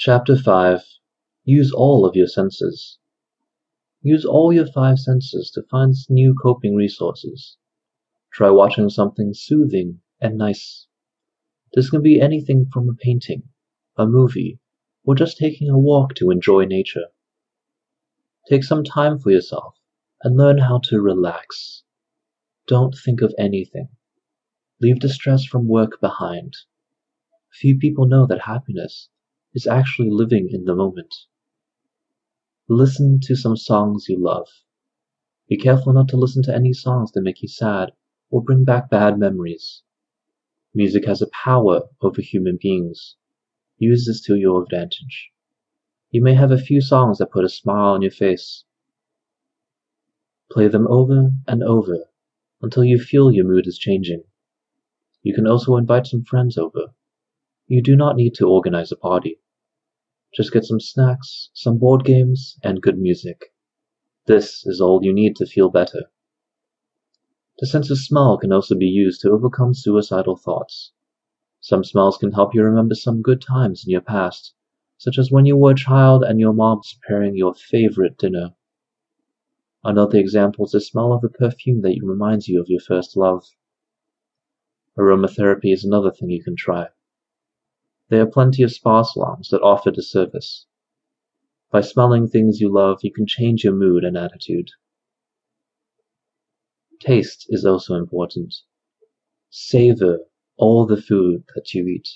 Chapter 5 Use all of your senses. Use all your five senses to find new coping resources. Try watching something soothing and nice. This can be anything from a painting, a movie, or just taking a walk to enjoy nature. Take some time for yourself and learn how to relax. Don't think of anything. Leave the stress from work behind. Few people know that happiness is actually living in the moment. Listen to some songs you love. Be careful not to listen to any songs that make you sad or bring back bad memories. Music has a power over human beings. Use this to your advantage. You may have a few songs that put a smile on your face. Play them over and over until you feel your mood is changing. You can also invite some friends over. You do not need to organize a party. Just get some snacks, some board games, and good music. This is all you need to feel better. The sense of smell can also be used to overcome suicidal thoughts. Some smells can help you remember some good times in your past, such as when you were a child and your mom was preparing your favorite dinner. Another example is the smell of a perfume that reminds you of your first love. Aromatherapy is another thing you can try. There are plenty of spa salons that offer the service. By smelling things you love, you can change your mood and attitude. Taste is also important. Savor all the food that you eat.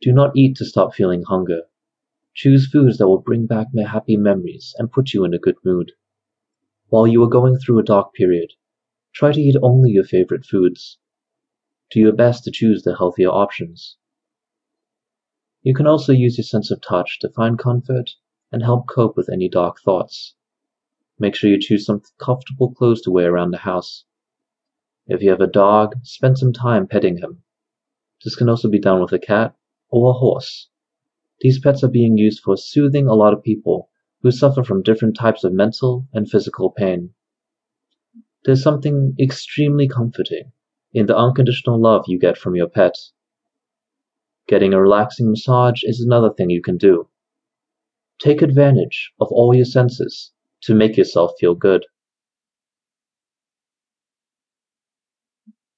Do not eat to stop feeling hunger. Choose foods that will bring back happy memories and put you in a good mood. While you are going through a dark period, try to eat only your favorite foods. Do your best to choose the healthier options. You can also use your sense of touch to find comfort and help cope with any dark thoughts. Make sure you choose some comfortable clothes to wear around the house. If you have a dog, spend some time petting him. This can also be done with a cat or a horse. These pets are being used for soothing a lot of people who suffer from different types of mental and physical pain. There's something extremely comforting in the unconditional love you get from your pet. Getting a relaxing massage is another thing you can do. Take advantage of all your senses to make yourself feel good.